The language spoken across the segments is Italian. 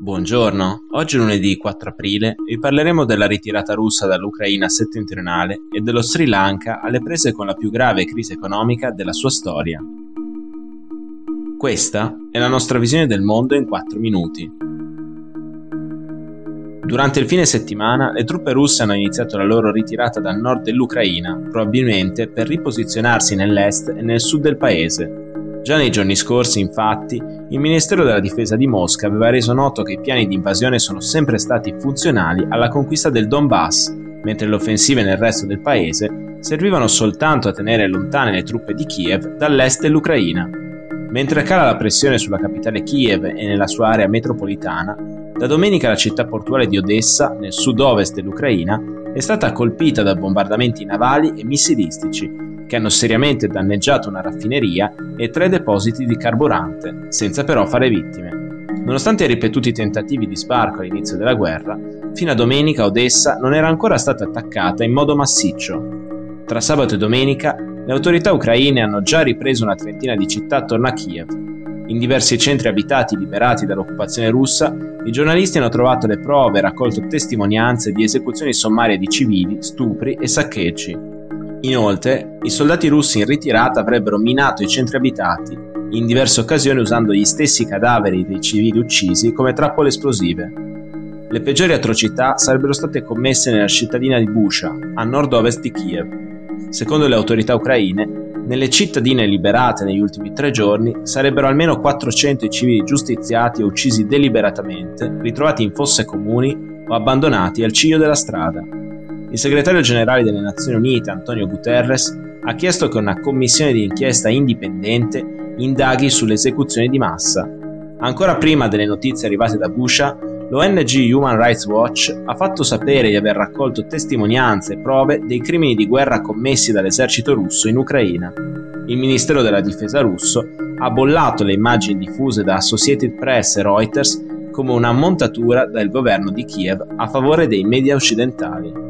Buongiorno, oggi è lunedì 4 aprile vi parleremo della ritirata russa dall'Ucraina settentrionale e dello Sri Lanka alle prese con la più grave crisi economica della sua storia. Questa è la nostra visione del mondo in 4 minuti. Durante il fine settimana le truppe russe hanno iniziato la loro ritirata dal nord dell'Ucraina, probabilmente per riposizionarsi nell'est e nel sud del paese, Già nei giorni scorsi, infatti, il Ministero della Difesa di Mosca aveva reso noto che i piani di invasione sono sempre stati funzionali alla conquista del Donbass, mentre le offensive nel resto del paese servivano soltanto a tenere lontane le truppe di Kiev dall'est dell'Ucraina. Mentre cala la pressione sulla capitale Kiev e nella sua area metropolitana, da domenica la città portuale di Odessa, nel sud-ovest dell'Ucraina, è stata colpita da bombardamenti navali e missilistici che hanno seriamente danneggiato una raffineria e tre depositi di carburante, senza però fare vittime. Nonostante i ripetuti tentativi di sbarco all'inizio della guerra, fino a domenica Odessa non era ancora stata attaccata in modo massiccio. Tra sabato e domenica le autorità ucraine hanno già ripreso una trentina di città attorno a Kiev. In diversi centri abitati liberati dall'occupazione russa, i giornalisti hanno trovato le prove e raccolto testimonianze di esecuzioni sommarie di civili, stupri e saccheggi. Inoltre, i soldati russi in ritirata avrebbero minato i centri abitati, in diverse occasioni usando gli stessi cadaveri dei civili uccisi come trappole esplosive. Le peggiori atrocità sarebbero state commesse nella cittadina di Busha, a nord-ovest di Kiev. Secondo le autorità ucraine, nelle cittadine liberate negli ultimi tre giorni sarebbero almeno 400 i civili giustiziati o uccisi deliberatamente, ritrovati in fosse comuni o abbandonati al ciglio della strada. Il segretario generale delle Nazioni Unite, Antonio Guterres, ha chiesto che una commissione di inchiesta indipendente indaghi sulle esecuzioni di massa. Ancora prima delle notizie arrivate da Busha, l'ONG Human Rights Watch ha fatto sapere di aver raccolto testimonianze e prove dei crimini di guerra commessi dall'esercito russo in Ucraina. Il Ministero della Difesa russo ha bollato le immagini diffuse da Associated Press e Reuters come una montatura dal governo di Kiev a favore dei media occidentali.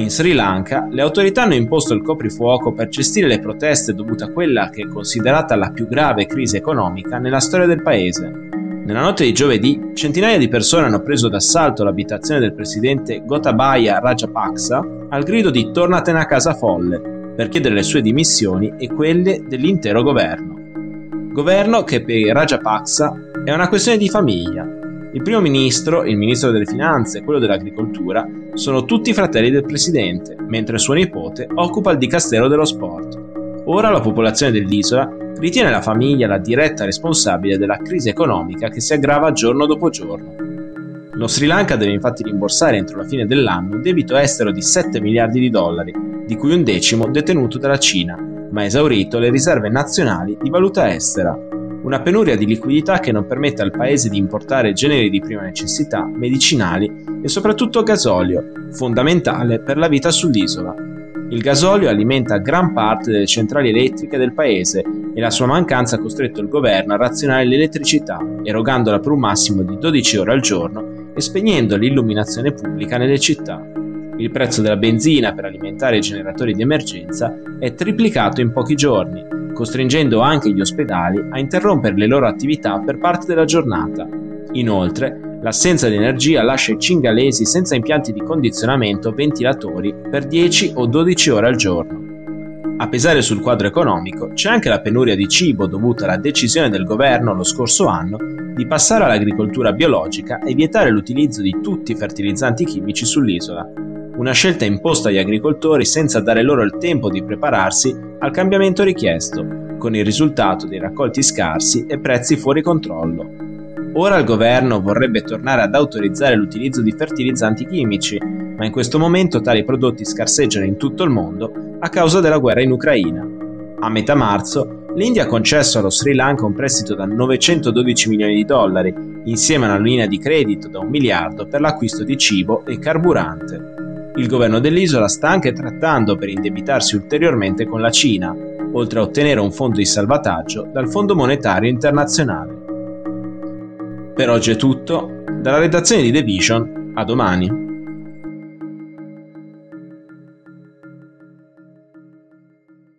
In Sri Lanka le autorità hanno imposto il coprifuoco per gestire le proteste dovute a quella che è considerata la più grave crisi economica nella storia del paese. Nella notte di giovedì, centinaia di persone hanno preso d'assalto l'abitazione del presidente Gotabaya Rajapaksa al grido di tornatene a casa folle, per chiedere le sue dimissioni e quelle dell'intero governo. Governo che per Rajapaksa è una questione di famiglia, il primo ministro, il ministro delle finanze e quello dell'agricoltura sono tutti fratelli del presidente, mentre suo nipote occupa il dicastero dello sport. Ora la popolazione dell'isola ritiene la famiglia la diretta responsabile della crisi economica che si aggrava giorno dopo giorno. Lo Sri Lanka deve infatti rimborsare entro la fine dell'anno un debito estero di 7 miliardi di dollari, di cui un decimo detenuto dalla Cina, ma esaurito le riserve nazionali di valuta estera una penuria di liquidità che non permette al paese di importare generi di prima necessità, medicinali e soprattutto gasolio, fondamentale per la vita sull'isola. Il gasolio alimenta gran parte delle centrali elettriche del paese e la sua mancanza ha costretto il governo a razionare l'elettricità, erogandola per un massimo di 12 ore al giorno e spegnendo l'illuminazione pubblica nelle città. Il prezzo della benzina per alimentare i generatori di emergenza è triplicato in pochi giorni costringendo anche gli ospedali a interrompere le loro attività per parte della giornata. Inoltre, l'assenza di energia lascia i cingalesi senza impianti di condizionamento o ventilatori per 10 o 12 ore al giorno. A pesare sul quadro economico c'è anche la penuria di cibo dovuta alla decisione del governo lo scorso anno di passare all'agricoltura biologica e vietare l'utilizzo di tutti i fertilizzanti chimici sull'isola, una scelta imposta agli agricoltori senza dare loro il tempo di prepararsi al cambiamento richiesto, con il risultato di raccolti scarsi e prezzi fuori controllo. Ora il governo vorrebbe tornare ad autorizzare l'utilizzo di fertilizzanti chimici, ma in questo momento tali prodotti scarseggiano in tutto il mondo a causa della guerra in Ucraina. A metà marzo, l'India ha concesso allo Sri Lanka un prestito da 912 milioni di dollari, insieme a una linea di credito da un miliardo per l'acquisto di cibo e carburante. Il governo dell'isola sta anche trattando per indebitarsi ulteriormente con la Cina, oltre a ottenere un fondo di salvataggio dal Fondo Monetario Internazionale. Per oggi è tutto, dalla redazione di The Vision, a domani.